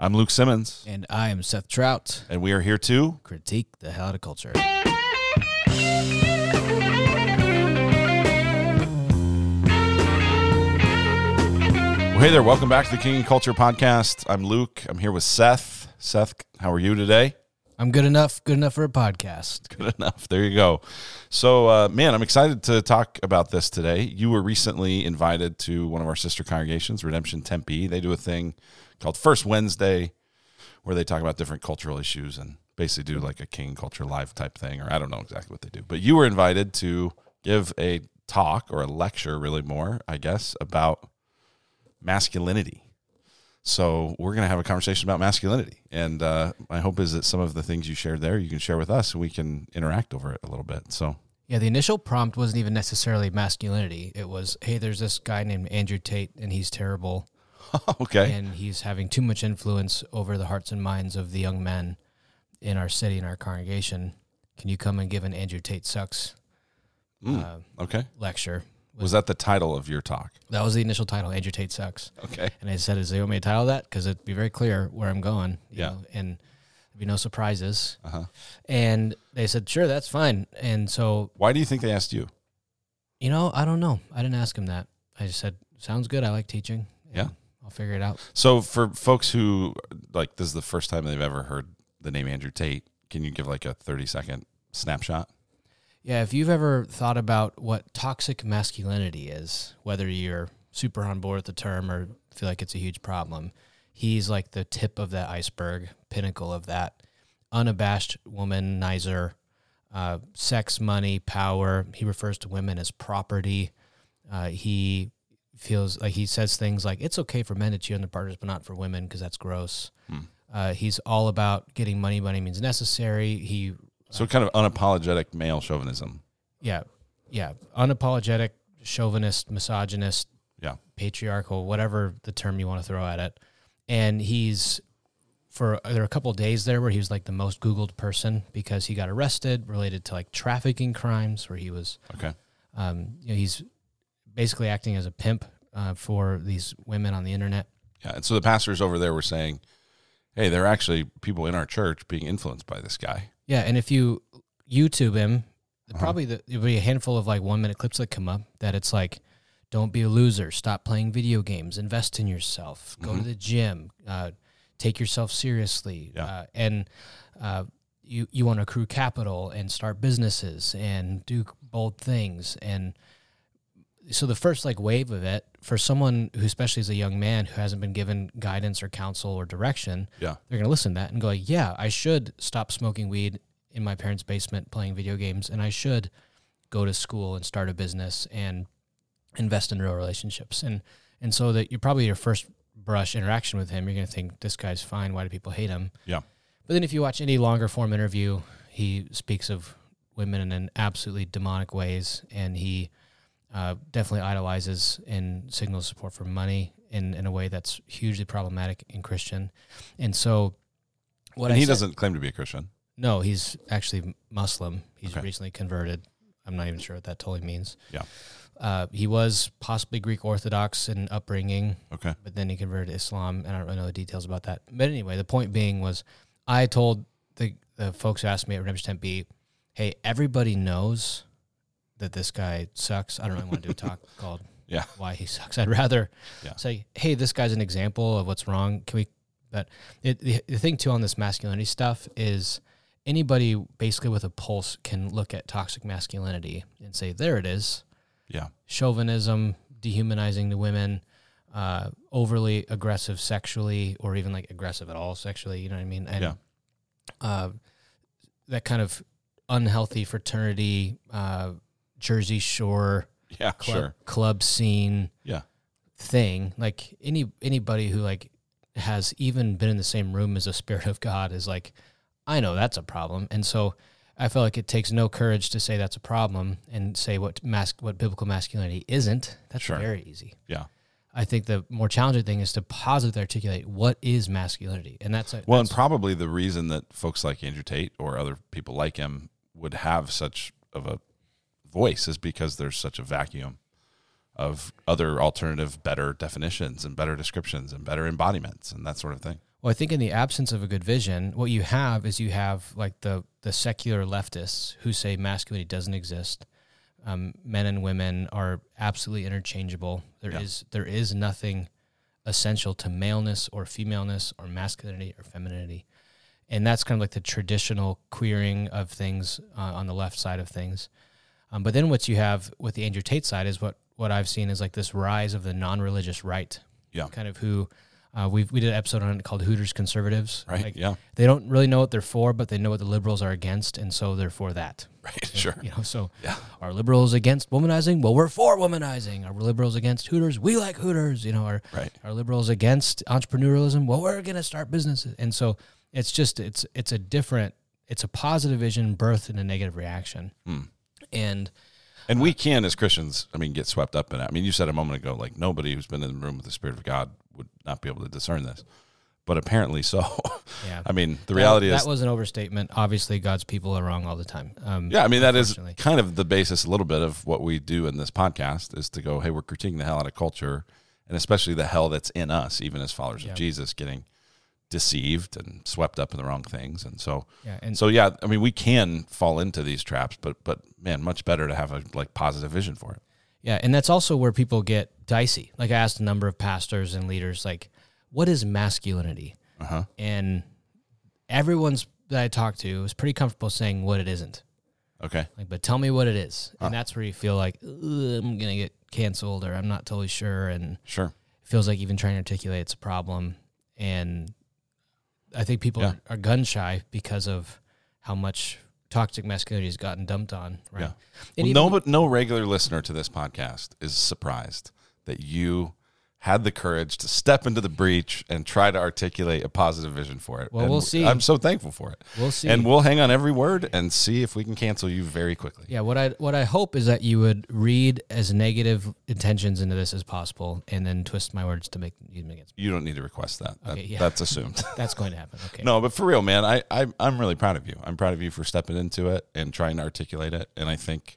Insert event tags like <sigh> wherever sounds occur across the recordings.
I'm Luke Simmons, And I am Seth Trout. and we are here to. Critique the hell out of culture. Well, hey there, welcome back to the King and Culture podcast. I'm Luke. I'm here with Seth. Seth, how are you today? I'm good enough, good enough for a podcast. Good enough. There you go. So, uh, man, I'm excited to talk about this today. You were recently invited to one of our sister congregations, Redemption Tempe. They do a thing called First Wednesday where they talk about different cultural issues and basically do like a King Culture live type thing, or I don't know exactly what they do. But you were invited to give a talk or a lecture, really more, I guess, about masculinity. So we're going to have a conversation about masculinity, and uh, my hope is that some of the things you shared there you can share with us, and we can interact over it a little bit. So Yeah, the initial prompt wasn't even necessarily masculinity. It was, hey, there's this guy named Andrew Tate, and he's terrible, <laughs> okay, and he's having too much influence over the hearts and minds of the young men in our city, in our congregation. Can you come and give an Andrew Tate sucks Mm, uh, okay. lecture? Was that the title of your talk? That was the initial title, Andrew Tate sucks. Okay. And I said, "Is they want me to title that? Because it'd be very clear where I'm going, you Yeah. know, and there'd be no surprises." Uh huh. And they said, "Sure, that's fine." And so, Why do you think they asked you? you know, I don't know. I didn't ask him that. I just said, "Sounds good. I like teaching." and Yeah. I'll figure it out. So for folks who like this is the first time they've ever heard the name Andrew Tate, can you give like a thirty second snapshot? Yeah, if you've ever thought about what toxic masculinity is, whether you're super on board with the term or feel like it's a huge problem, he's like the tip of that iceberg, pinnacle of that. Unabashed womanizer, uh, sex, money, power. He refers to women as property. Uh, he feels like he says things like, it's okay for men to cheat on their partners, but not for women because that's gross. Hmm. Uh, he's all about getting money, money means necessary. He So kind of unapologetic male chauvinism. yeah, yeah, unapologetic, chauvinist, misogynist, Yeah. patriarchal, whatever the term you want to throw at it. And he's for there were a couple of days there where he was like the most googled person because he got arrested related to like trafficking crimes where he was Okay. um, you know, he's basically acting as a pimp uh, for these women on the internet. Yeah. And so the pastors over there were saying, "Hey, there are actually people in our church being influenced by this guy." Yeah, and if you YouTube him, Uh-huh. probably the, there'll be a handful of like one minute clips that come up that it's like, don't be a loser, stop playing video games, invest in yourself, go to Mhm. the gym, uh, take yourself seriously, Yeah. uh, and uh, you you want to accrue capital and start businesses and do bold things and so the first like wave of it for someone who especially as a young man who hasn't been given guidance or counsel or direction Yeah. they're going to listen to that and go like, yeah i should stop smoking weed in my parents basement playing video games and i should go to school and start a business and invest in real relationships and and so that you're probably your first brush interaction with him you're going to think this guy's fine why do people hate him Yeah. but then if you watch any longer form interview he speaks of women in an absolutely demonic ways and he uh, definitely idolizes and signals support for money in, in a way that's hugely problematic in Christian. And so, what and he said- doesn't claim to be a Christian. No, he's actually Muslim. He's Okay. recently converted. I'm not even sure what that totally means. Yeah. Uh, he was possibly Greek Orthodox in upbringing, Okay. but then he converted to Islam, and I don't really know the details about that. But anyway, the point being was, I told the the folks who asked me at Redemption b "Hey, everybody knows that this guy sucks. I don't really want to do a talk <laughs> called Yeah. why he sucks. I'd rather Yeah. say, hey, this guy's an example of what's wrong. Can we? But it, the the thing too on this masculinity stuff is anybody basically with a pulse can look at toxic masculinity and say, there it is Yeah. chauvinism, dehumanizing the women, uh, overly aggressive sexually, or even like aggressive at all sexually. You know what I mean? And Yeah. uh, that kind of unhealthy fraternity, uh, Jersey Shore Yeah. club, Sure. club scene Yeah. thing. Like any anybody who like has even been in the same room as a spirit of God is like, I know that's a problem, and so. I feel like it takes no courage to say that's a problem and say what mas- what biblical masculinity isn't. That's Sure. very easy. Yeah. I think the more challenging thing is to positively articulate what is masculinity, and that's a, Well, and probably the reason that folks like Andrew Tate or other people like him would have such of a voice is because there's such a vacuum of other alternative, better definitions and better descriptions and better embodiments and that sort of thing. Well, I think in the absence of a good vision, what you have is you have like the the secular leftists who say masculinity doesn't exist. Um, men and women are absolutely interchangeable. There is Yeah. there is nothing essential to maleness or femaleness or masculinity or femininity, and that's kind of like the traditional queering of things uh, on the left side of things. Um, but then what you have with the Andrew Tate side is what what I've seen is like this rise of the non-religious right, Yeah. kind of who uh, we we did an episode on it called Hooters conservatives. Right. Like, yeah. they don't really know what they're for, but they know what the liberals are against, and so they're for that. <laughs> Right. Sure. <laughs> You know, so Yeah. are liberals against womanizing? Well, we're for womanizing. Are liberals against Hooters? We like Hooters. You know, are Right. are liberals against entrepreneurialism? Well, we're going to start businesses, and so it's just it's it's a different it's a positive vision birthed in a negative reaction, Hmm. And And we can, as Christians, I mean, get swept up in it. I mean, you said a moment ago, like nobody who's been in the room with the Spirit of God would not be able to discern this, but apparently so. <laughs> yeah, I mean, the reality that, is, that was an overstatement. Obviously, God's people are wrong all the time. Um, yeah, I mean, that is kind of the basis, a little bit of what we do in this podcast is to go, hey, we're critiquing the hell out of culture, and especially the hell that's in us, even as followers Yeah. of Jesus, getting deceived and swept up in the wrong things, and so. yeah, and So yeah, I mean, we can fall into these traps, but but man, much better to have a like positive vision for it. Yeah, and that's also where people get dicey. Like I asked a number of pastors and leaders, like, what is masculinity? Uh huh. And everyone's that I talked to was pretty comfortable saying what it isn't. Okay. Like, but tell me what it is. Huh. And that's where you feel like I'm gonna get canceled or I'm not totally sure, and sure. it Sure. feels like even trying to articulate it's a problem. And I think people Yeah. are, are gun shy because of how much toxic masculinity has gotten dumped on. Right. Yeah. Well, no, but no regular listener to this podcast is surprised that you had the courage to step into the breach and try to articulate a positive vision for it. Well, And we'll see. I'm so thankful for it, we'll see. and we'll hang on every word and see if we can cancel you very quickly. Yeah, what I what I hope is that you would read as negative intentions into this as possible, and then twist my words to make them against me. You don't need to request that. That- yeah. That's <laughs> assumed. That's going to happen. Okay. no, but for real, man, I, I I'm really proud of you. I'm proud of you for stepping into it and trying to articulate it. And I think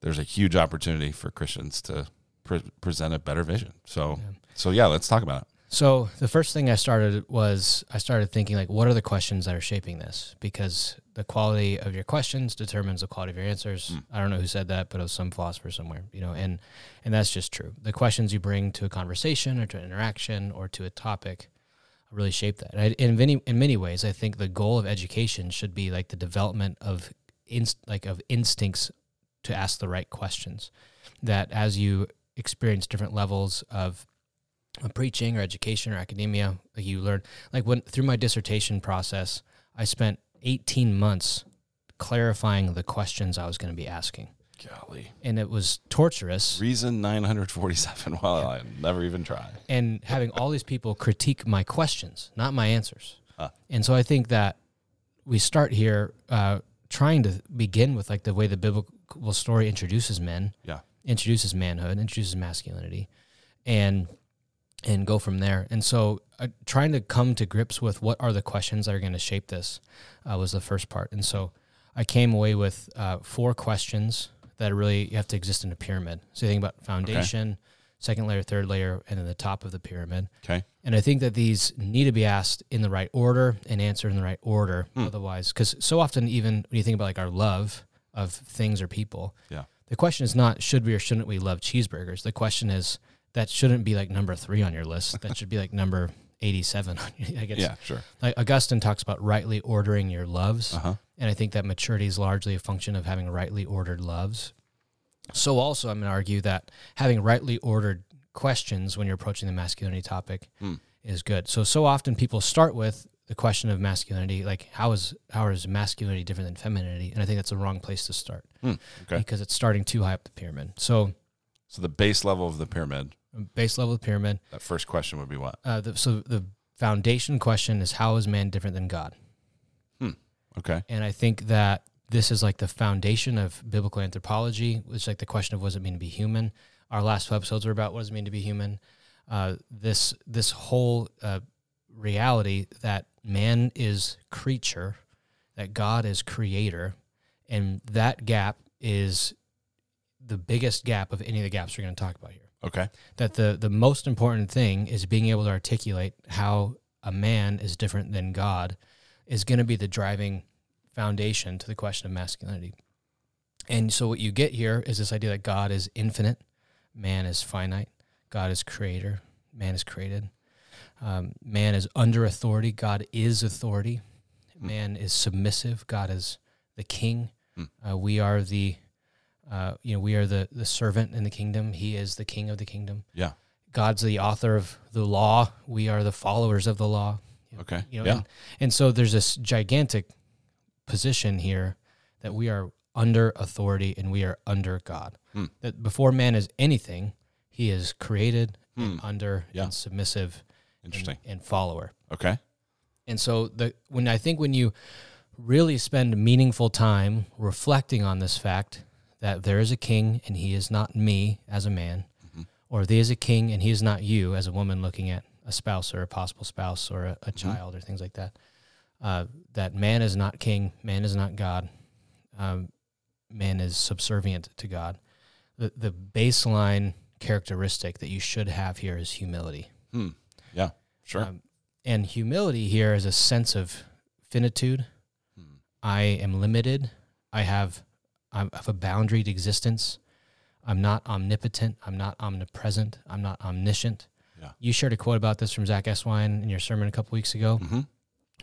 there's a huge opportunity for Christians to pre- present a better vision. So Yeah. so yeah, let's talk about it. So the first thing I started was I started thinking like, what are the questions that are shaping this? Because the quality of your questions determines the quality of your answers. Mm. I don't know who said that, but it was some philosopher somewhere, you know, and and that's just true. The questions you bring to a conversation or to an interaction or to a topic really shape that. And I, in many in many ways, I think the goal of education should be like the development of inst, like of instincts to ask the right questions. That as you experience different levels of of preaching or education or academia, like you learn, like when through my dissertation process, I spent 18 months clarifying the questions I was going to be asking. Golly. And it was torturous. Reason 947. <laughs> Well, I never even try. and having all these people critique my questions, not my answers. Huh. And so I think that we start here uh, trying to begin with like the way the biblical story introduces men, Yeah. Introduces manhood, introduces masculinity, and and go from there. And so uh, trying to come to grips with what are the questions that are going to shape this uh, was the first part. And so I came away with uh, four questions that really you have to exist in a pyramid. So you think about foundation, second layer, third layer, and then the top of the pyramid. Okay. And I think that these need to be asked in the right order and answered in the right order. Hmm. Otherwise, because so often, even when you think about like our love of things or people, Yeah. The question is not should we or shouldn't we love cheeseburgers. The question is that shouldn't be like number three on your list. that should be like number eighty-seven. on your- I guess. Yeah, sure. Like Augustine talks about rightly ordering your loves. Uh huh. And I think that maturity is largely a function of having rightly ordered loves. So, also, I'm going to argue that having rightly ordered questions when you're approaching the masculinity topic Hmm. is good. So, so often people start with the question of masculinity, like how is how is masculinity different than femininity? And I think that's the wrong place to start Hmm. Okay. because it's starting too high up the pyramid. So, So the base level of the pyramid, base level of the pyramid. that first question would be what? Uh, the, so the foundation question is how is man different than God? Hmm. Okay. And I think that this is like the foundation of biblical anthropology. It's like the question of what does it mean to be human. Our last two episodes were about what does it mean to be human. Uh, this this whole uh, reality that man is creature, that God is creator, and that gap is the biggest gap of any of the gaps we're going to talk about here Okay. that the the most important thing is being able to articulate how a man is different than God is going to be the driving foundation to the question of masculinity. And so what you get here is this idea that God is infinite, man is finite, God is creator, man is created. Um, man is under authority, God is authority. Man is submissive, God is the king. Mm. Uh, we are the uh, you know, we are the the servant in the kingdom. He is the king of the kingdom. Yeah. God's the author of the law. We are the followers of the law. Okay. You know, yeah. and, and so there's this gigantic position here that we are under authority and we are under God. Hmm. That before man is anything, he is created Hmm. under Yeah. and submissive Interesting. and follower. Okay. And so the when I think when you really spend meaningful time reflecting on this fact that there is a king and he is not me as a man, Mhm. or there is a king and he is not you as a woman looking at a spouse or a possible spouse or a, a child or things like that. Uh, that man is not king, man is not God, um, man is subservient to God. The the baseline characteristic that you should have here is humility. Hmm. Yeah. Sure. Um, and humility here is a sense of finitude. Hmm. I am limited. I have I have a boundaried existence. I'm not omnipotent. I'm not omnipresent. I'm not omniscient. Yeah. You shared a quote about this from Zack Eswine in your sermon a couple weeks ago. hmm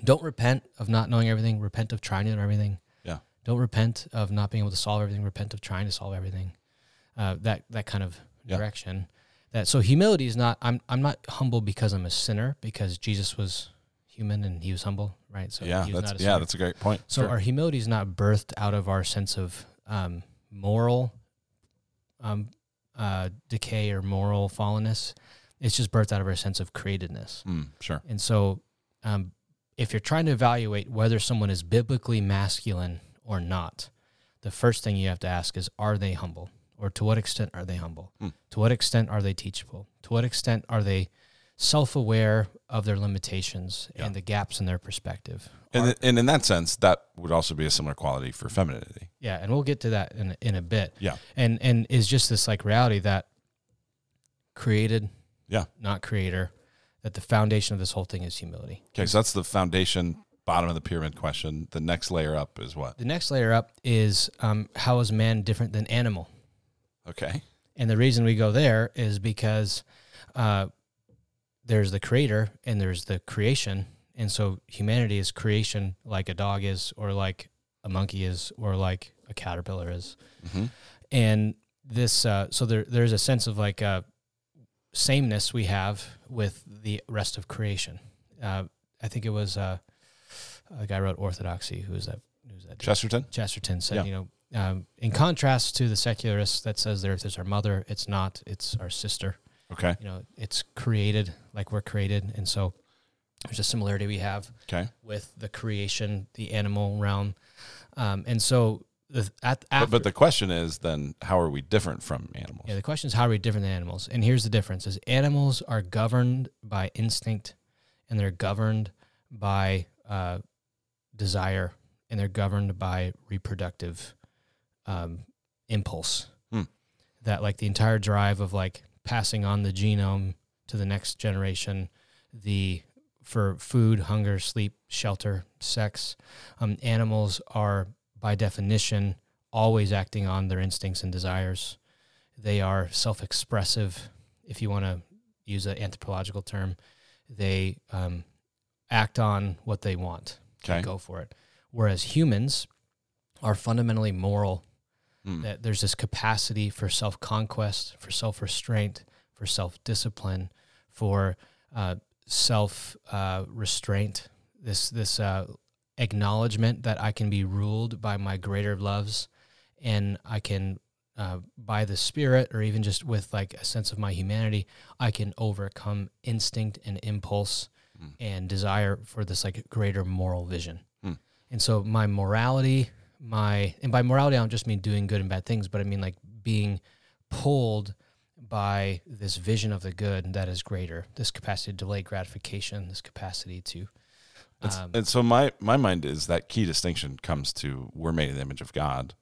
Don't repent of not knowing everything. Repent of trying to know everything. Yeah. Don't repent of not being able to solve everything. Repent of trying to solve everything. Uh, that that kind of Yeah. direction. That so humility is not. I'm I'm not humble because I'm a sinner because Jesus was human and he was humble, right? So yeah. That's not a yeah. sinner. That's a great point. So Sure. our humility is not birthed out of our sense of um, moral um, uh, decay or moral fallenness. It's just birthed out of our sense of createdness. Hmm. Sure. And so, um, if you're trying to evaluate whether someone is biblically masculine or not, the first thing you have to ask is Are they humble? Or to what extent are they humble? Hmm. To what extent are they teachable? To what extent are they self aware of their limitations Yeah. and the gaps in their perspective? And, Are- and in that sense, that would also be a similar quality for femininity. yeah, and we'll get to that in, in a bit. Yeah. And and is just this like reality that created, Yeah. not creator, that the foundation of this whole thing is humility. Okay, so that's the foundation, bottom of the pyramid question. The next layer up is what? The next layer up is um, how is man different than animal? Okay. And the reason we go there is because uh, there's the creator and there's the creation. And so humanity is creation like a dog is, or like a monkey is, or like a caterpillar is. hmm And this, uh, so there, there's a sense of like uh, sameness we have with the rest of creation. Uh, I think it was uh, a guy wrote Orthodoxy. Who was that? Who was that? dude? Chesterton? Chesterton said, Yeah. you know, um, in contrast to the secularist that says the earth is our mother, it's not, it's our sister. Okay. You know, it's created like we're created. And so there's a similarity we have Okay. with the creation, the animal realm. Um, and so the, at, after, But, but the question is then, how are we different from animals? yeah, the question is how are we different than animals? And here's the difference is animals are governed by instinct and they're governed by uh, desire and they're governed by reproductive um, impulse. Hmm. That like the entire drive of like passing on the genome to the next generation, the for food, hunger, sleep, shelter, sex, um, animals are by definition always acting on their instincts and desires. They are self-expressive, if you want to use an anthropological term. They um, act on what they want Okay. go for it. Whereas humans are fundamentally moral, Hmm. that there's this capacity for self conquest, for self restraint, for self discipline, for uh, self uh, restraint, this, this uh, acknowledgement that I can be ruled by my greater loves and I can. Uh, by the spirit, or even just with like a sense of my humanity, I can overcome instinct and impulse Hmm. and desire for this like greater moral vision. Hmm. And so my morality, my and by morality I don't just mean doing good and bad things, but I mean like being pulled by this vision of the good that is greater, this capacity to delay gratification, this capacity to um, and so my my mind is that key distinction comes to we're made in the image of God.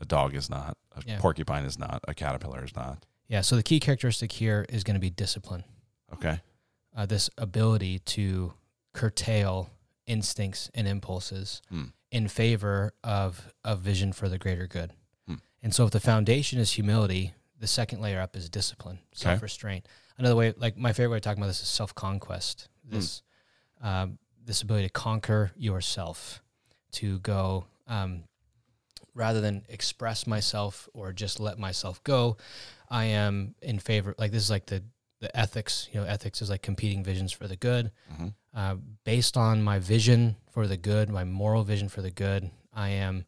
A dog is not. A Yeah. porcupine is not. A caterpillar is not. yeah. So the key characteristic here is going to be discipline. Okay. uh, this ability to curtail instincts and impulses Hmm. In favor of a vision for the greater good. Hmm. And so, if the foundation is humility, the second layer up is discipline, self restraint. Another way, like my favorite way of talking about this is self conquest. Hmm. This um, this ability to conquer yourself, to go um, rather than express myself or just let myself go. I am in favor. Like this is like the the ethics. You know, ethics is like competing visions for the good. Mhm. Uh, based on my vision for the good, my moral vision for the good, I am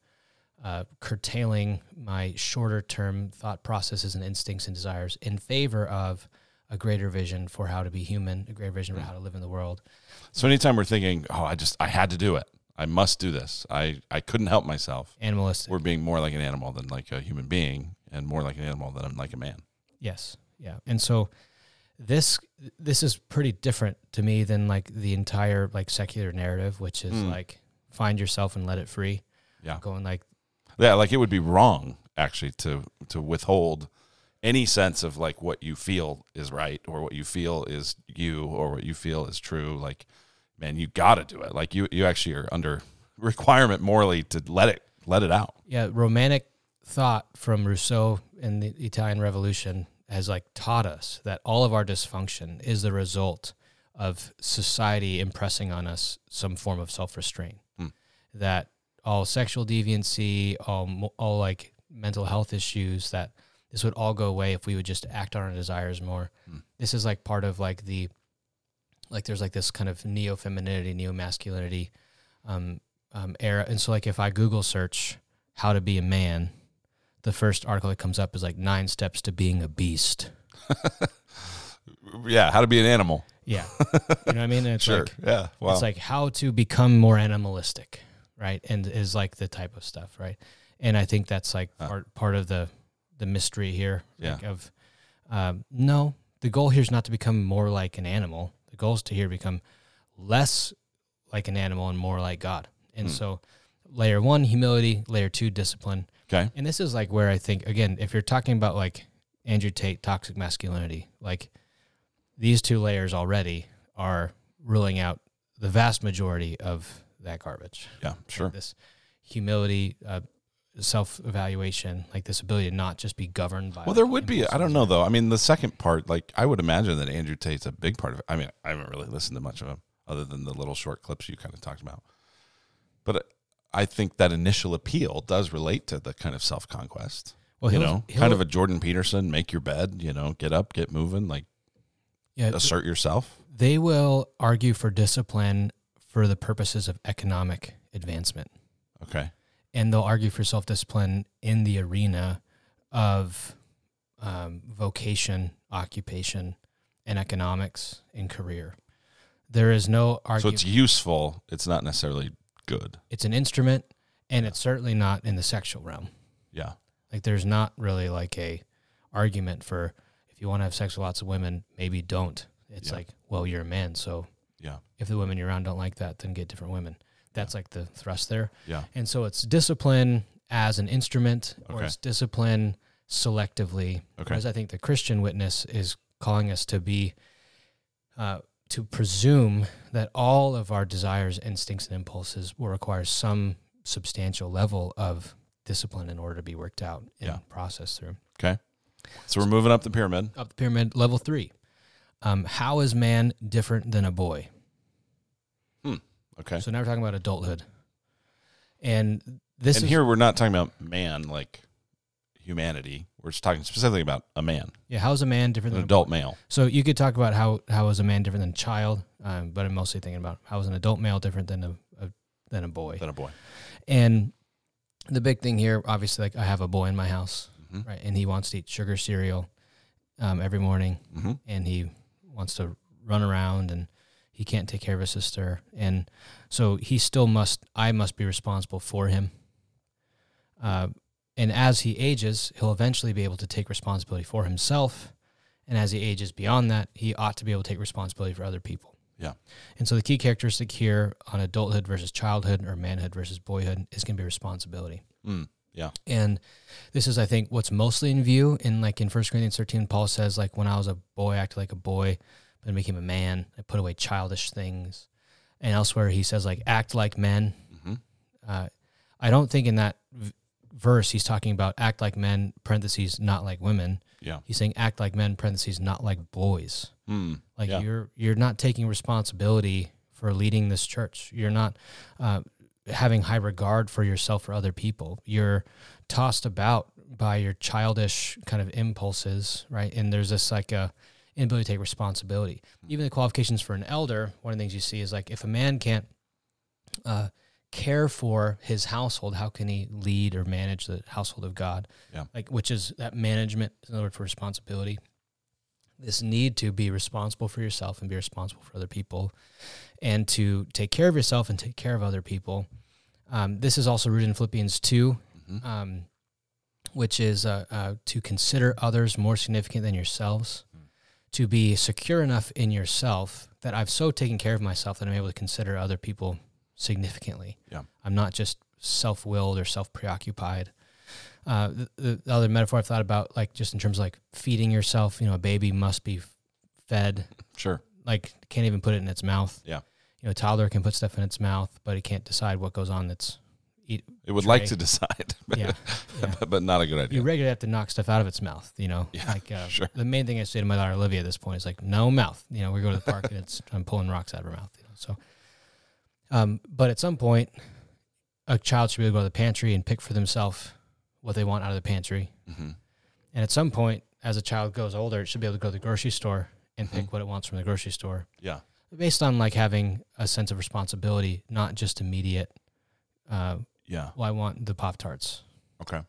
uh, curtailing my shorter term thought processes and instincts and desires in favor of a greater vision for how to be human, a greater vision for how to live in the world. So anytime we're thinking, oh, I just I had to do it. I must do this. I I couldn't help myself. Animalistic. We're being more like an animal than like a human being, and more like an animal than like a man. Yes. Yeah. And so this this is pretty different to me than like the entire like secular narrative, which is Mm. like find yourself and let it free. Yeah. Going like Yeah, like it would be wrong actually to to withhold any sense of like what you feel is right or what you feel is you or what you feel is true. Like, man, you got to do it. Like you you actually are under <laughs> requirement morally to let it let it out. yeah, romantic thought from Rousseau in the Italian Revolution has like taught us that all of our dysfunction is the result of society impressing on us some form of self-restraint. Hmm. That all sexual deviancy, all all like mental health issues that this would all go away if we would just act on our desires more. Hmm. This is like part of like the like there's like this kind of neo femininity, neo masculinity um, um, era. And so like if I Google search how to be a man, the first article that comes up is like nine steps to being a beast. <laughs> Yeah, how to be an animal. Yeah. <laughs> you know what I mean? And it's sure. like yeah. Wow. it's like how to become more animalistic, right? And is like the type of stuff, right? And I think that's like Huh. part part of the the mystery here. Yeah. Like of um, no, the goal here is not to become more like an animal. The goal is to here become less like an animal and more like God. And Hmm. so layer one, humility, layer two, discipline. Okay. And this is like where I think again, if you're talking about like Andrew Tate, toxic masculinity, like these two layers already are ruling out the vast majority of that garbage. Yeah. Like Sure. this humility, uh, self evaluation, like this ability to not just be governed by. Well, there like, would be. I don't know though. I mean, the second part, like I would imagine that Andrew Tate's a big part of it. I mean, I haven't really listened to much of him other than the little short clips you kind of talked about. But uh, I think that initial appeal does relate to the kind of self conquest. Well, you know, kind of a Jordan Peterson, make your bed. You know, get up, get moving, like yeah, assert yourself. they will argue for discipline for the purposes of economic advancement. Okay. and they'll argue for self discipline in the arena of um, vocation, occupation, and economics and career. There is no argument. So it's useful. It's not necessarily good. it's an instrument, and it's certainly not in the sexual realm. Yeah. Like there's not really like a argument for if you want to have sex with lots of women, maybe don't. It's Yeah. like, well, you're a man, so Yeah. if the women you're around don't like that, then get different women. That's like the thrust there. Yeah. And so it's discipline as an instrument, or it's discipline selectively. Okay. Whereas I think the Christian witness is calling us to be, uh, to presume that all of our desires, instincts, and impulses will require some substantial level of discipline in order to be worked out and Yeah. processed through. Okay. So we're moving up the pyramid. Up the pyramid, level three. Um, how is man different than a boy? Hmm. Okay. So now we're talking about adulthood. And this and is here we're not talking about man like humanity. We're just talking specifically about a man, yeah, how is a man different an than a adult male. So you could talk about how how is a man different than a child, um, but I'm mostly thinking about how is an adult male different than a, a than a boy. than a boy. And the big thing here, obviously, like I have a boy in my house, Mhm. right, and he wants to eat sugar cereal um, every morning, Mm-hmm. and he wants to run around, and he can't take care of his sister, and so he still must. I must be responsible for him. Uh, and as he ages, he'll eventually be able to take responsibility for himself. And as he ages beyond that, he ought to be able to take responsibility for other people. Yeah. And so the key characteristic here on adulthood versus childhood or manhood versus boyhood is going to be responsibility. Mm. Yeah. And this is, I think, what's mostly in view in like in 1 Corinthians 13, Paul says, like, when I was a boy, I acted like a boy, and became a man. I put away childish things. And elsewhere, he says like act like men. Mm-hmm. Uh, I don't think in that v- verse he's talking about act like men parentheses not like women. Yeah. He's saying act like men parentheses not like boys. Mm. Like Yeah. you're you're not taking responsibility for leading this church. You're not uh, having high regard for yourself or other people. You're tossed about by your childish kind of impulses, right? And there's this like a inability to take responsibility. Even the qualifications for an elder, one of the things you see is like if a man can't uh, care for his household, how can he lead or manage the household of God? Yeah. Like which is that management is another word for responsibility this need to be responsible for yourself and be responsible for other people and to take care of yourself and take care of other people. Um, this is also rooted in Philippians 2, Mhm. um, which is uh, uh, to consider others more significant than yourselves, to be secure enough in yourself that I've so taken care of myself that I'm able to consider other people significantly. Yeah. I'm not just self willed or self preoccupied. Uh, the, the the other metaphor I've thought about, like just in terms of like feeding yourself, you know, a baby must be fed, Sure. like can't even put it in its mouth. Yeah. You know, a toddler can put stuff in its mouth, but it can't decide what goes on its eat. It would like to decide, but, <laughs> Yeah. yeah. but, <laughs> but not a good idea. You regularly have to knock stuff out of its mouth, you know. Yeah, like uh, sure. the main thing I say to my daughter Olivia at this point is like, no mouth. You know, we go to the park <laughs> and it's I'm pulling rocks out of her mouth. You know, so. Um, but at some point, a child should be able to go to the pantry and pick for themselves what they want out of the pantry. hmm And at some point, as a child goes older, it should be able to go to the grocery store and pick Mhm. what it wants from the grocery store, Yeah. based on like having a sense of responsibility, not just immediate. Uh, Yeah. well, I want the Pop Tarts. Okay.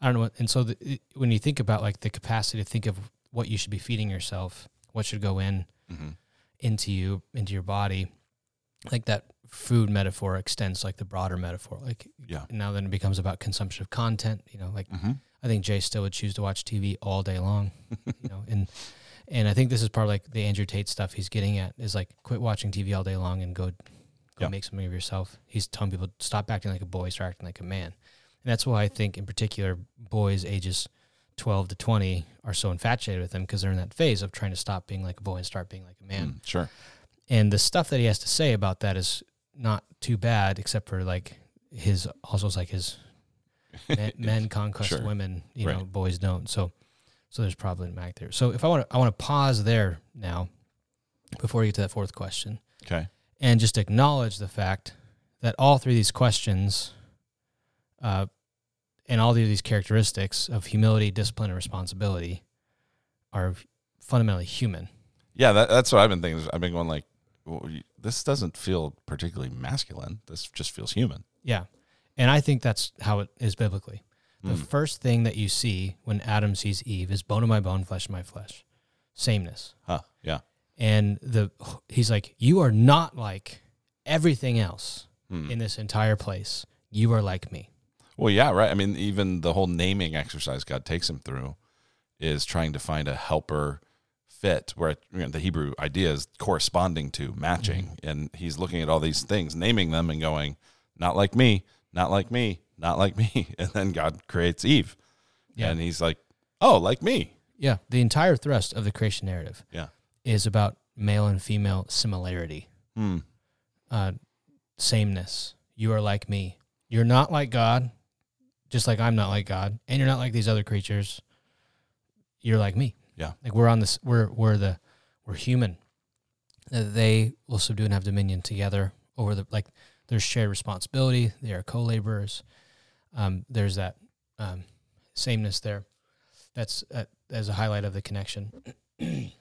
I don't know. What, and so the, when you think about like the capacity to think of what you should be feeding yourself, what should go in hmm into you, into your body, like that food metaphor extends like the broader metaphor. Like Yeah. now then it becomes about consumption of content. You know, like hmm I think Jay still would choose to watch TV all day long. <laughs> you know, and and I think this is part of like the Andrew Tate stuff he's getting at is like quit watching TV all day long and go go Yeah. make something of yourself. He's telling people stop acting like a boy, start acting like a man. And that's why I think in particular boys ages 12 to 20 are so infatuated with him because they're in that phase of trying to stop being like a boy and start being like a man. Mm, sure. And the stuff that he has to say about that is not too bad except for like his also like his <laughs> men, men conquest Sure. women, you know, boys don't. So, so there's probably problematic there. So if I want to, I want to pause there now before we get to that fourth question Okay. and just acknowledge the fact that all three of these questions, uh, and all three of these characteristics of humility, discipline, and responsibility are fundamentally human. Yeah, that, that's what I've been thinking. I've been going like, well, this doesn't feel particularly masculine. This just feels human. Yeah. And I think that's how it is biblically. The Mm. first thing that you see when Adam sees Eve is bone of my bone, flesh of my flesh. Sameness. Huh. Yeah. And the he's like, You are not like everything else Hmm. in this entire place. You are like me. Well, yeah, right. I mean, even the whole naming exercise God takes him through is trying to find a helper fit where you know, the Hebrew idea is corresponding to, matching. And he's looking at all these things, naming them and going, not like me, not like me, not like me. <laughs> And then God creates Eve. Yeah. And he's like, oh, like me. Yeah. The entire thrust of the creation narrative Yeah. is about male and female similarity, Hmm. uh, sameness. You are like me. You're not like God, just like I'm not like God, and you're not like these other creatures. You're like me. Yeah. Like we're on this. We're we're the we're human. Uh, They will subdue and have dominion together over the like. There's shared responsibility. They are co-laborers. Um, there's that um, sameness there. That's uh, as a highlight of the connection. <clears throat> and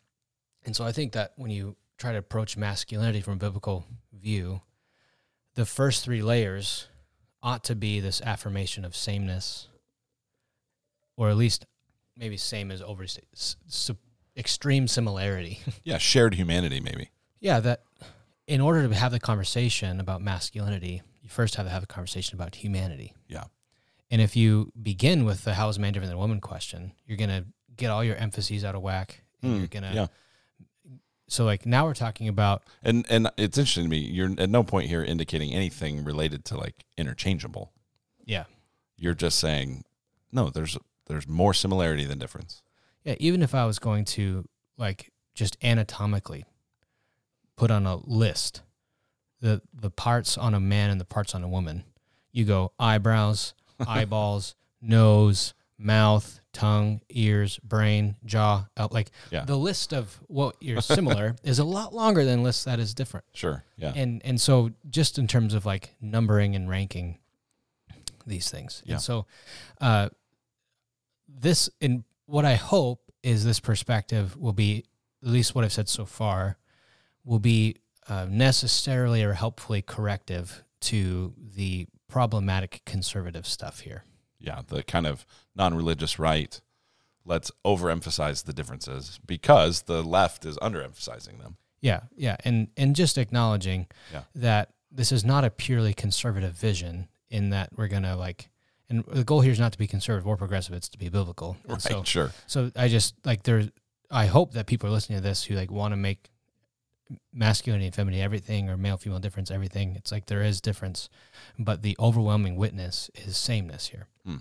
so I think that when you try to approach masculinity from a biblical view, the first three layers ought to be this affirmation of sameness, or at least maybe same as over extreme similarity. <laughs> Yeah. Shared humanity, maybe. yeah, that in order to have the conversation about masculinity, you first have to have a conversation about humanity. Yeah. And if you begin with the how is man different than woman question, you're gonna get all your emphases out of whack. And Hmm, you're gonna yeah. so like now we're talking about And and it's interesting to me. You're at no point here indicating anything related to like interchangeable. yeah. You're just saying, no, there's there's more similarity than difference. Yeah, even if I was going to like just anatomically put on a list the the parts on a man and the parts on a woman, you go eyebrows, <laughs> eyeballs, nose, mouth, tongue, ears, brain, jaw, like Yeah. the list of what you're similar <laughs> is a lot longer than lists that is different. Sure. Yeah. And and so just in terms of like numbering and ranking these things. Yeah. And so uh this in what I hope is this perspective will be at least what I've said so far will be uh, necessarily or helpfully corrective to the problematic conservative stuff here. yeah, the kind of non-religious right. Let's overemphasize the differences because the left is underemphasizing them. Yeah, yeah, and and just acknowledging Yeah. that this is not a purely conservative vision in that we're gonna like, and the goal here is not to be conservative or progressive; it's to be biblical. And Right. So, sure. so I just like there. I hope that people are listening to this who like want to make masculinity and femininity everything or male female difference everything. It's like there is difference, but the overwhelming witness is sameness here, Hmm.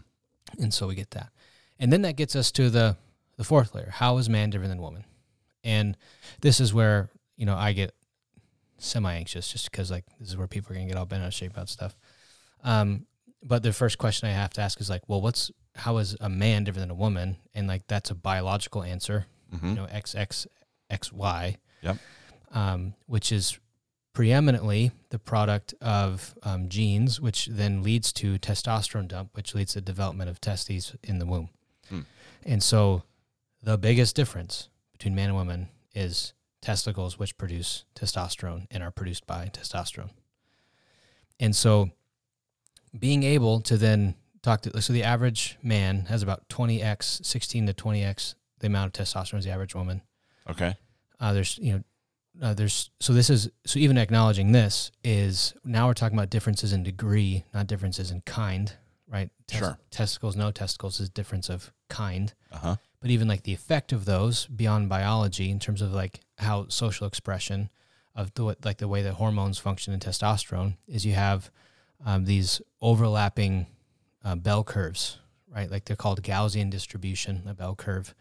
and so we get that, and then that gets us to the the fourth layer: how is man different than woman? And this is where you know I get semi anxious just because like this is where people are gonna get all bent out of shape about stuff. Um, but the first question I have to ask is like, well, what's how is a man different than a woman? And like that's a biological answer, hmm you know, X X X Y. Yep. Um, which is preeminently the product of um, genes, which then leads to testosterone dump, which leads to development of testes in the womb. Hmm. And so, the biggest difference between man and woman is testicles, which produce testosterone and are produced by testosterone. And so, being able to then talk to so the average man has about 20x, 16 to 20x the amount of testosterone as the average woman. Okay. Uh, there's you know uh, there's so this is so even acknowledging this is now we're talking about differences in degree, not differences in kind, right? Sure. Testicles, no testicles is difference of kind, Uh huh. but even like the effect of those beyond biology in terms of like how social expression of the like the way that hormones function in testosterone is you have um, these overlapping uh, bell curves, right? Like they're called Gaussian distribution, a bell curve.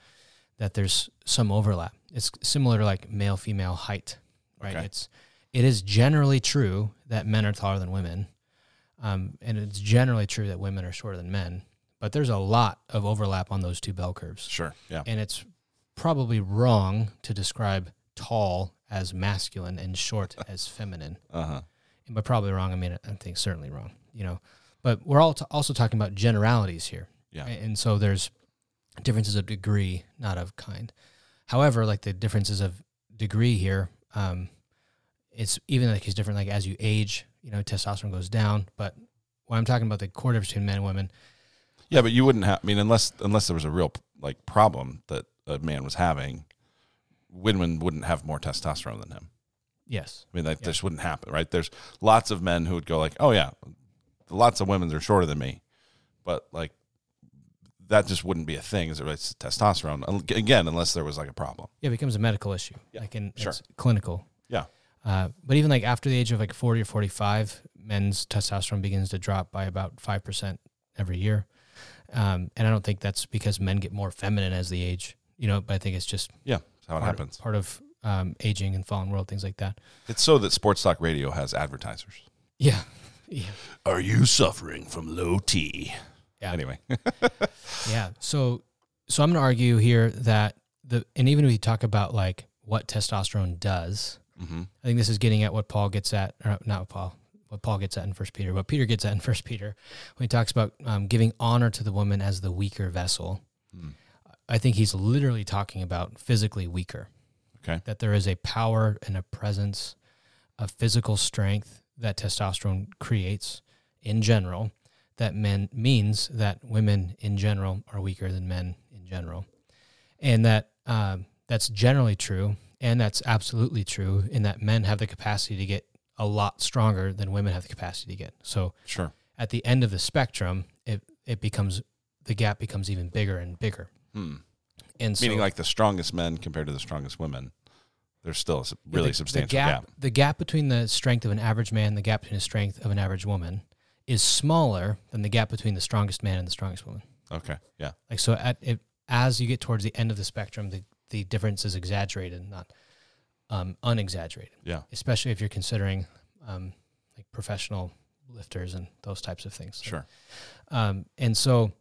That there's some overlap. It's similar to like male female height, right? Okay. It's it is generally true that men are taller than women, um, and it's generally true that women are shorter than men. But there's a lot of overlap on those two bell curves, Sure. Yeah. and it's probably wrong to describe tall as masculine and short as feminine Uh huh. But probably wrong. I mean, I think certainly wrong, you know. But we're all also talking about generalities here, Yeah. And so there's differences of degree, not of kind. However, like the differences of degree here, um, it's even like it's different. Like as you age, you know, testosterone goes down. But when I'm talking about the core difference between men and women, Yeah, but you wouldn't have. I mean, unless unless there was a real like problem that a man was having, women wouldn't have more testosterone than him. Yes, I mean, that Yeah. this wouldn't happen, right? There's lots of men who would go like, "Oh yeah, lots of women are shorter than me," but like that just wouldn't be a thing as it relates to testosterone. Again, unless there was like a problem. yeah, it becomes a medical issue, Yeah, like in sure. it's clinical. Yeah. Uh, but even like after the age of like 40 or 45, men's testosterone begins to drop by about 5% every year. Um, and I don't think that's because men get more feminine as they age, you know, but I think it's just Yeah, how it happens. part of um, aging and fallen world, things like that. It's so that sports talk radio has advertisers. Yeah. <laughs> Yeah. Are you suffering from low T? Yeah. Anyway, <laughs> Yeah. So, so I'm going to argue here that the, and even if we talk about like what testosterone does, hmm I think this is getting at what Paul gets at, or not Paul, what Paul gets at in First Peter, what Peter gets at in <laughs> First Peter, when he talks about um, giving honor to the woman as the weaker vessel. Mm. I think he's literally talking about physically weaker. Okay. That there is a power and a presence of physical strength that testosterone creates in general. That men means that women in general are weaker than men in general, and that um, that's generally true, and that's absolutely true in that men have the capacity to get a lot stronger than women have the capacity to get. So sure. at the end of the spectrum, it it becomes the gap becomes even bigger and bigger. Hmm. And so Meaning, like the strongest men compared to the strongest women, there's still a really the- substantial the gap, gap. The gap between the strength of an average man, the gap between the strength of an average woman, is smaller than the gap between the strongest man and the strongest woman. Okay. Yeah. Like so, at it, as you get towards the end of the spectrum, the the difference is exaggerated, not um, unexaggerated, Yeah. especially if you're considering um, like professional lifters and those types of things. Sure. Um, and so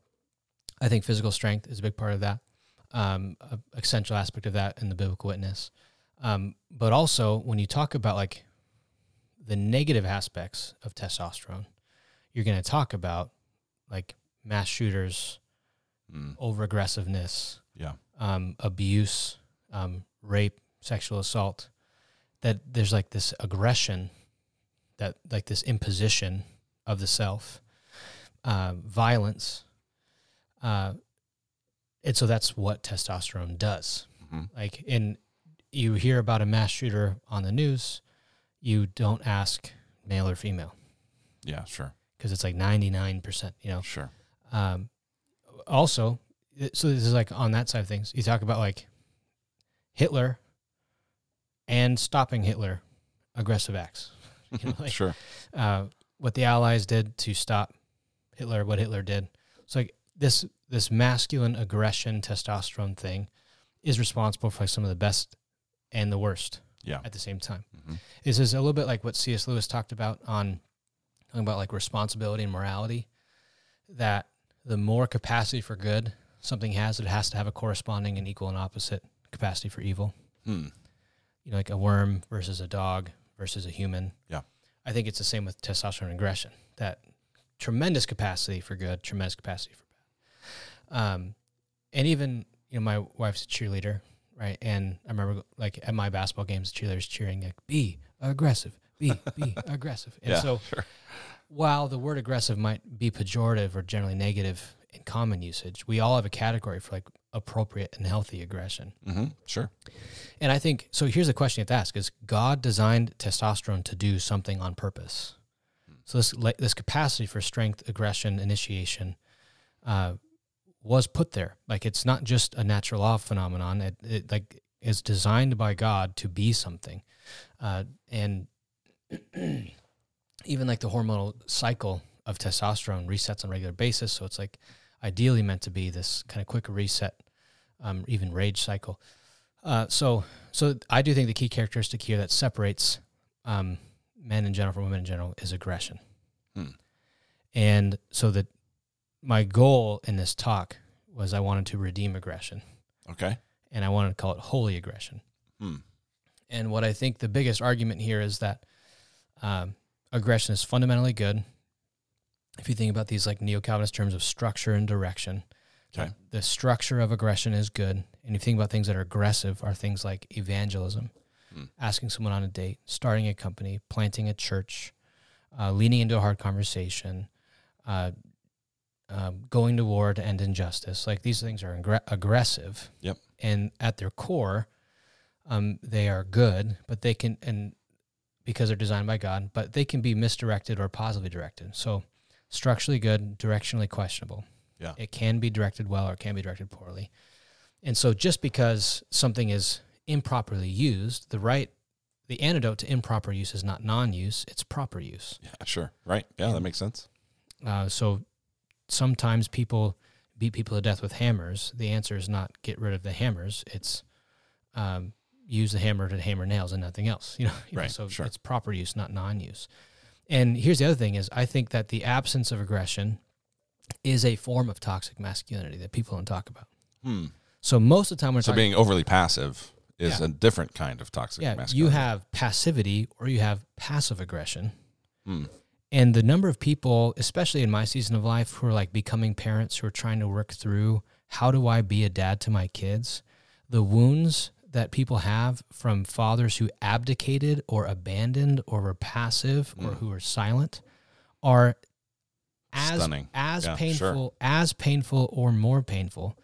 I think physical strength is a big part of that, um, a essential aspect of that in the biblical witness. Um, but also when you talk about like the negative aspects of testosterone, you're going to talk about like mass shooters, Mm. over aggressiveness, Yeah. um, abuse, um, rape, sexual assault. That there's like this aggression, that like this imposition of the self, uh, violence, uh, and so that's what testosterone does. hmm Like, in you hear about a mass shooter on the news, you don't ask male or female Yeah. Sure. because it's like ninety nine percent. You know, Sure. um, also, so this is like on that side of things. You talk about like Hitler and stopping Hitler aggressive acts. <laughs> You know, <laughs> like, sure. uh, what the Allies did to stop Hitler, what Hitler did. So like this this masculine aggression testosterone thing is responsible for like some of the best and the worst Yeah. at the same time. hmm This is a little bit like what C.S. Lewis talked about on talking about like responsibility and morality. That the more capacity for good something has, it has to have a corresponding and equal and opposite capacity for evil. Hmm. You know, like a worm versus a dog versus a human. Yeah. I think it's the same with testosterone aggression. That tremendous capacity for good, tremendous capacity for. Um, and even you know, my wife's a cheerleader, right? And I remember like at my basketball games, cheerleaders cheering like "Be aggressive, be be <laughs> aggressive." And yeah. so, sure. while the word aggressive might be pejorative or generally negative in common usage, we all have a category for like appropriate and healthy aggression. hmm Sure. And I think so. Here's the question you have to ask: Is God designed testosterone to do something on purpose? So this this capacity for strength, aggression, initiation, uh, was put there. Like it's not just a natural law phenomenon. It, it like is designed by God to be something, uh, and <clears throat> even like the hormonal cycle of testosterone resets on a regular basis. So it's like ideally meant to be this kind of quick reset, um, even rage cycle. Uh, so, so I do think the key characteristic here that separates um, men in general from women in general is aggression. Hmm. And so that my goal in this talk was I wanted to redeem aggression, Okay. and I wanted to call it holy aggression. Hmm. And what I think the biggest argument here is that um, aggression is fundamentally good. If you think about these like neo Calvinist terms of structure and direction, Okay. the structure of aggression is good. And if you think about things that are aggressive, are things like evangelism, Hmm. asking someone on a date, starting a company, planting a church, uh, leaning into a hard conversation, uh, um, going to war to end injustice. Like these things are aggr- aggressive. Yep. And at their core, um, they are good, but they can, and because they're designed by God, but they can be misdirected or positively directed. So structurally good, directionally questionable. Yeah. It can be directed well or it can be directed poorly. And so just because something is improperly used, the right the antidote to improper use is not non-use, it's proper use. Yeah. Sure. Right. Yeah. That makes sense. Uh, so sometimes people beat people to death with hammers. The answer is not get rid of the hammers. It's um, use the hammer to hammer nails and nothing else. <laughs> You know, you know, so sure. it's proper use, not non-use. And here's the other thing: is I think that the absence of aggression is a form of toxic masculinity that people don't talk about. Hmm. So most of the time we're So being overly passive is Yeah. a different kind of toxic yeah, masculinity. you have passivity or you have passive aggression. Hmm. And the number of people, especially in my season of life, who are like becoming parents, who are trying to work through how do I be a dad to my kids, the wounds that people have from fathers who abdicated or abandoned or were passive or Mm. who were silent are as Stunning. as Yeah, painful as painful or more painful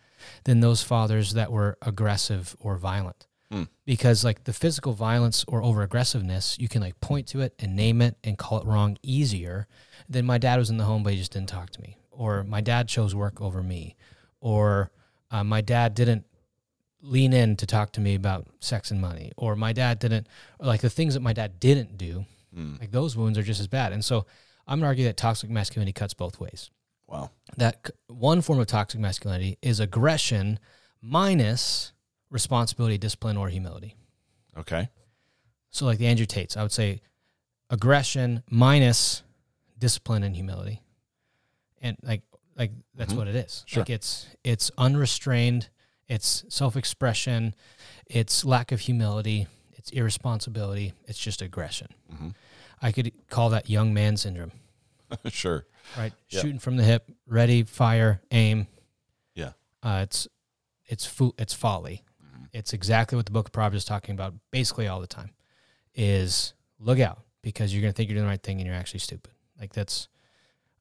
than those fathers that were aggressive or violent Hmm. because like the physical violence or over aggressiveness you can like point to it and name it and call it wrong easier than my dad was in the home but he just didn't talk to me or my dad chose work over me or uh, my dad didn't lean in to talk to me about sex and money or my dad didn't like the things that my dad didn't do Hmm. like those wounds are just as bad and so i'm gonna argue that toxic masculinity cuts both ways Wow. that c- one form of toxic masculinity is aggression minus responsibility, discipline, or humility. Okay. So like the Andrew Tates, I would say aggression minus discipline and humility. And like like that's Mhm. what it is. Sure. Like it's it's unrestrained, it's self-expression, it's lack of humility, it's irresponsibility, it's just aggression. Mhm. I could call that young man syndrome, <laughs> sure. right? Yeah. Shooting from the hip, ready, fire, aim. Yeah. Uh, it's it's fo- it's folly. It's exactly what the book of Proverbs is talking about basically all the time. Is look out because you're going to think you're doing the right thing and you're actually stupid. Like that's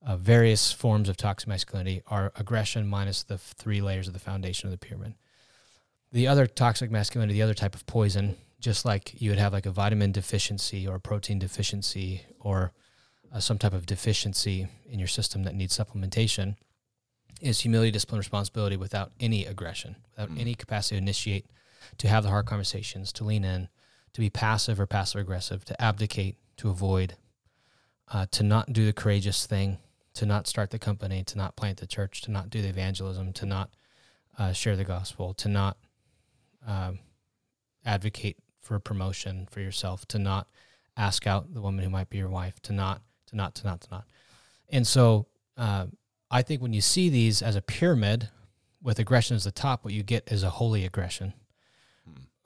uh, various forms of toxic masculinity are aggression minus the three layers of the foundation of the pyramid. The other toxic masculinity, the other type of poison, just like you would have like a vitamin deficiency or a protein deficiency or uh, some type of deficiency in your system that needs supplementation, is humility, discipline, responsibility without any aggression, without Mm. any capacity to initiate, to have the hard conversations, to lean in, to be passive or passive aggressive, to abdicate, to avoid, uh, to not do the courageous thing, to not start the company, to not plant the church, to not do the evangelism, to not uh, share the gospel, to not um, advocate for a promotion for yourself, to not ask out the woman who might be your wife, to not, to not, to not, to not. And so uh, I think when you see these as a pyramid with aggression as the top, what you get is a holy aggression.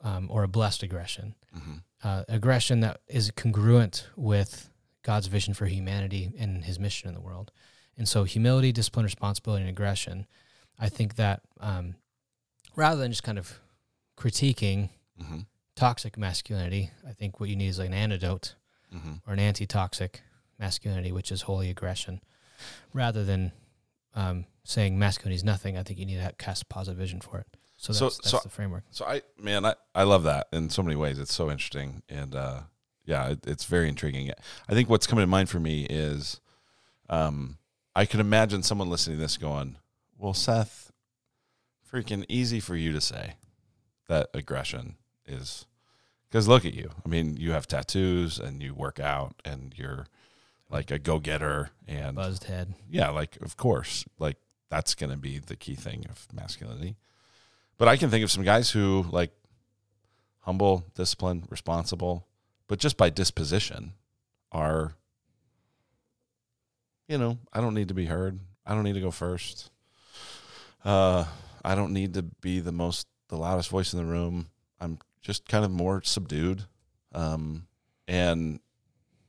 Um, or a blessed aggression Mhm. uh, aggression that is congruent with God's vision for humanity and his mission in the world. And so, humility, discipline, responsibility, and aggression, I think that um, rather than just kind of critiquing Mhm. toxic masculinity, I think what you need is like an antidote Mhm. or an anti toxic masculinity, which is holy aggression. Rather than um, saying masculinity is nothing, I think you need to cast a positive vision for it. So So- that's, that's so- the framework. So I, man, I, I love that in so many ways. It's so interesting, and uh, yeah, it, it's very intriguing. I think what's coming to mind for me is, um, I can imagine someone listening to this going, "Well, Seth, freaking easy for you to say that aggression is." Because look at you. I mean, you have tattoos and you work out and you're like a go getter. And Buzzed head. yeah, like of course, like that's going to be the key thing of masculinity. But I can think of some guys who like humble, disciplined, responsible, but just by disposition are you know, I don't need to be heard. I don't need to go first. Uh I don't need to be the most the loudest voice in the room. I'm just kind of more subdued. Um and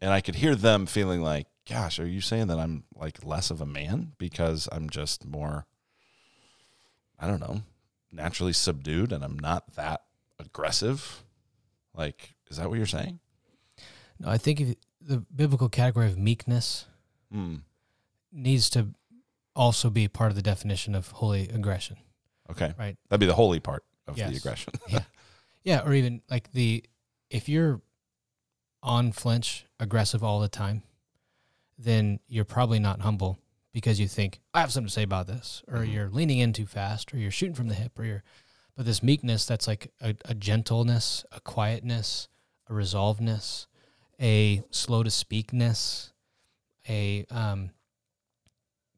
and I could hear them feeling like, gosh, are you saying that I'm like less of a man because I'm just more I don't know, naturally subdued and I'm not that aggressive? Like, is that what you're saying? No, I think if the biblical category of meekness Hmm. needs to also be part of the definition of holy aggression. Okay. Right. That'd be the holy part of the aggression. <laughs> Yeah, Yeah, or even like the if you're on flinch, aggressive all the time, then you're probably not humble because you think I have something to say about this, or Mhm. you're leaning in too fast, or you're shooting from the hip, or you're. But this meekness, that's like a, a gentleness, a quietness, a resolvedness, a slow to speakness, a um,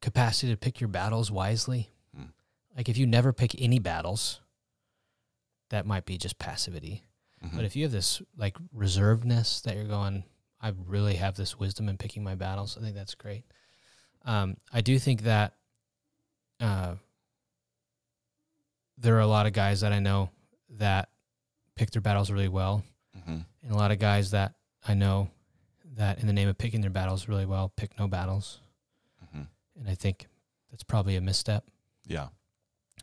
capacity to pick your battles wisely. Mm. Like if you never pick any battles, that might be just passivity. Mhm. But if you have this like reservedness that you're going, I really have this wisdom in picking my battles. I think that's great. Um, I do think that uh, there are a lot of guys that I know that pick their battles really well, Mhm. and a lot of guys that I know that, in the name of picking their battles really well, pick no battles. Mhm. And I think that's probably a misstep. Yeah.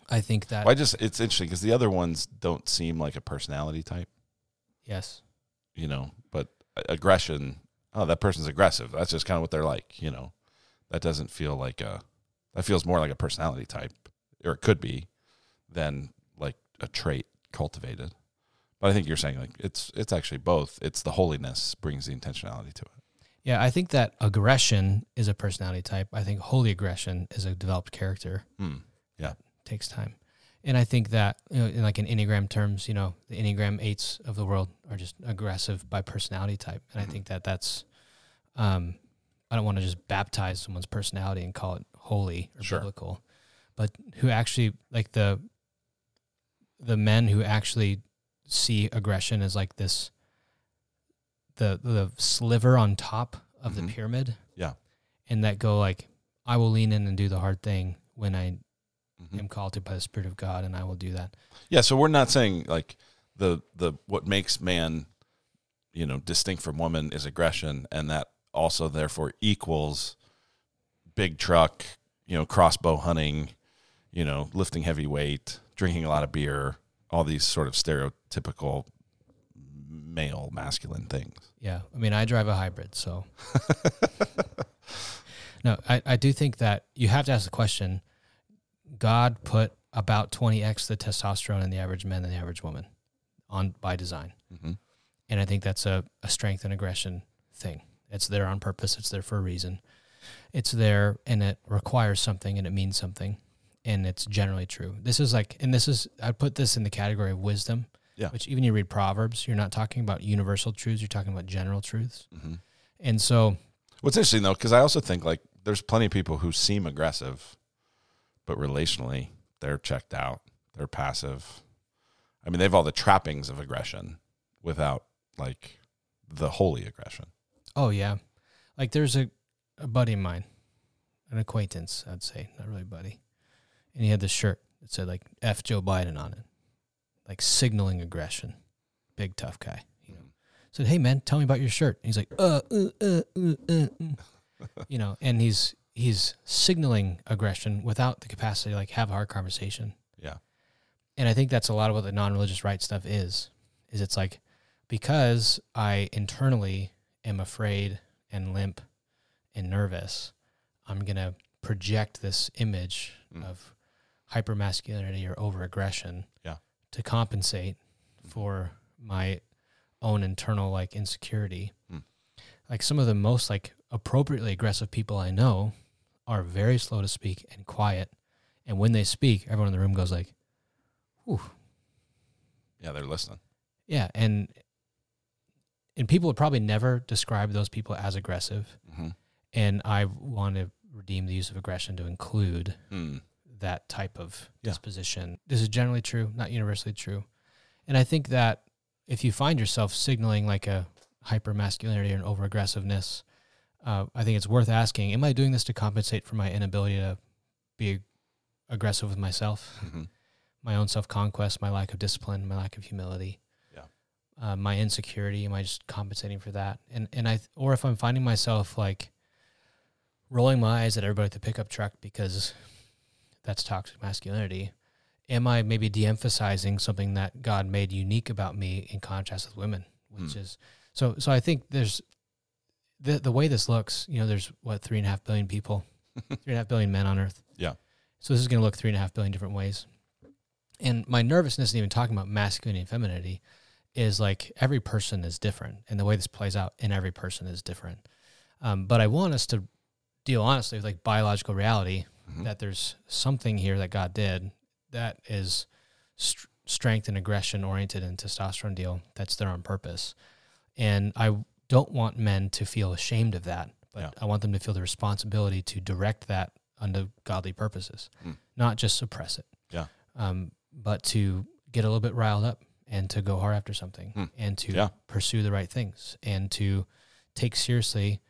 I think that Well, I just it's interesting because the other ones don't seem like a personality type, yes, you know. But aggression, oh, that person's aggressive. That's just kind of what they're like, you know. That doesn't feel like a. That feels more like a personality type, or it could be, than like a trait cultivated. But I think you're saying like it's it's actually both. It's the holiness brings the intentionality to it. yeah, I think that aggression is a personality type. I think holy aggression is a developed character. Yeah, takes time. And I think that, you know, in like in Enneagram terms, you know, the Enneagram eights of the world are just aggressive by personality type. And Mhm. I think that that's, um, I don't want to just baptize someone's personality and call it holy or Sure. biblical, but who actually like the, the men who actually see aggression as like this the the sliver on top of Mhm. the pyramid. Yeah. And that go like, I will lean in and do the hard thing when I Mhm. am called to by the Spirit of God, and I will do that. Yeah, so we're not saying like the the what makes man, you know, distinct from woman is aggression, and that also therefore equals big truck, you know, crossbow hunting, you know, lifting heavy weight, drinking a lot of beer, all these sort of stereotypical male masculine things. Yeah. I mean, I drive a hybrid, so. <laughs> no, I, I do think that you have to ask the question God put about 20x the testosterone in the average man than the average woman on by design. hmm And I think that's a, a strength and aggression thing. It's there on purpose, it's there for a reason. It's there and it requires something and it means something. And it's generally true. This is like, and this is, I put this in the category of wisdom, Yeah. which even you read Proverbs, you're not talking about universal truths, you're talking about general truths. hmm And so, What's interesting though, because I also think like there's plenty of people who seem aggressive, but relationally they're checked out. They're passive. I mean, they have all the trappings of aggression without like the holy aggression. Oh, yeah. Like there's a, a buddy of mine, an acquaintance, I'd say, not really buddy. And he had this shirt that said like F Joe Biden on it, like signaling aggression. Big tough guy. You know, said, "Hey man, tell me about your shirt." And he's like, "Uh, uh, uh, uh, uh, uh." <laughs> you know, and he's he's signaling aggression without the capacity to like have a hard conversation. Yeah. And I think that's a lot of what the non-religious right stuff is. Is it's like because I internally am afraid and limp and nervous, I'm gonna project this image Mm. of hypermasculinity or overaggression Yeah. to compensate Mhm. for my own internal like insecurity. Mm. Like some of the most like appropriately aggressive people I know are very slow to speak and quiet. And when they speak, everyone in the room goes like, "Whew, Yeah, they're listening. yeah." And and people would probably never describe those people as aggressive. hmm And I want to redeem the use of aggression to include Mm. that type of Yeah. disposition. This is generally true, not universally true. And I think that if you find yourself signaling like a hyper masculinity or an over aggressiveness, uh, I think it's worth asking: Am I doing this to compensate for my inability to be aggressive with myself, hmm my own self conquest, my lack of discipline, my lack of humility? Uh, my insecurity. Am I just compensating for that? And and I or if I'm finding myself like rolling my eyes at everybody at the pickup truck because that's toxic masculinity. Am I maybe de-emphasizing something that God made unique about me in contrast with women, which Hmm. is so. So I think there's the the way this looks. You know, there's what three and a half billion people, <laughs> three and a half billion men on Earth. Yeah. So this is going to look three and a half billion different ways. And my nervousness, isn't even talking about masculinity and femininity, is like every person is different, and the way this plays out in every person is different. Um, but I want us to deal honestly with like biological reality Mhm. that there's something here that God did that is st- strength and aggression oriented and testosterone deal that's there on purpose. And I don't want men to feel ashamed of that, but Yeah. I want them to feel the responsibility to direct that unto godly purposes, Mm. not just suppress it. Yeah. Um, but to get a little bit riled up and to go hard after something Mm. and to Yeah. pursue the right things and to take seriously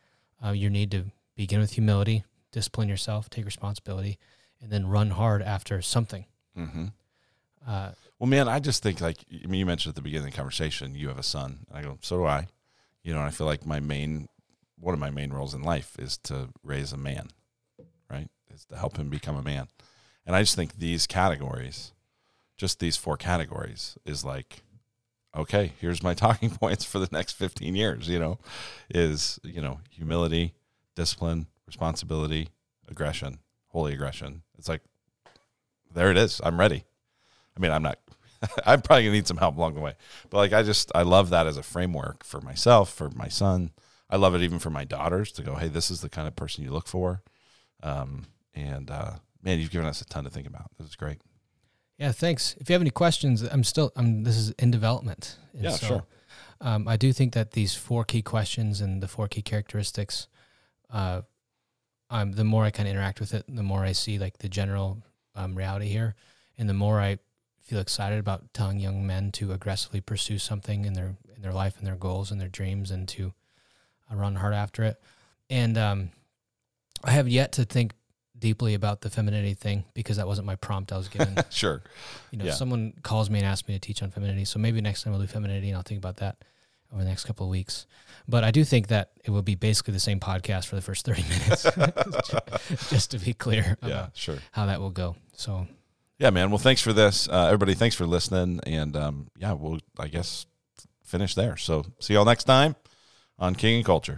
uh, your need to begin with humility, discipline yourself, take responsibility, and then run hard after something. hmm Uh, Well, man, I just think like I mean, you mentioned at the beginning of the conversation, you have a son. And I go, so do I. You know, and I feel like my main, one of my main roles in life is to raise a man, right? Is to help him become a man. And I just think these categories, just these four categories, is like, okay, here's my <laughs> talking points for the next 15 years, you know, is, you know, humility, discipline, responsibility, aggression, holy aggression. It's like, there it is. I'm ready. I mean, I'm not. <laughs> I'm probably gonna need some help along the way, but like I just I love that as a framework for myself, for my son. I love it even for my daughters to go, hey, this is the kind of person you look for. Um, and uh, man, you've given us a ton to think about. This is great. Yeah, thanks. If you have any questions, I'm still. I'm. This is in development. And Yeah, sure. Um, I do think that these four key questions and the four key characteristics, uh, um, the more I kind of interact with it, the more I see like the general um, reality here, and the more I feel excited about telling young men to aggressively pursue something in their in in their life and their goals and their dreams and to uh, run hard after it. And um, I have yet to think deeply about the femininity thing because that wasn't my prompt I was given. <laughs> sure. You know, Yeah. someone calls me and asks me to teach on femininity. So maybe next time we'll do femininity and I'll think about that over the next couple of weeks. But I do think that it will be basically the same podcast for the first 30 <laughs> minutes, <laughs> just to be clear Yeah, about sure. how that will go. So Yeah, man. Well, thanks for this, uh, everybody. Thanks for listening, and um, yeah, we'll I guess finish there. So see y'all next time on King and Culture.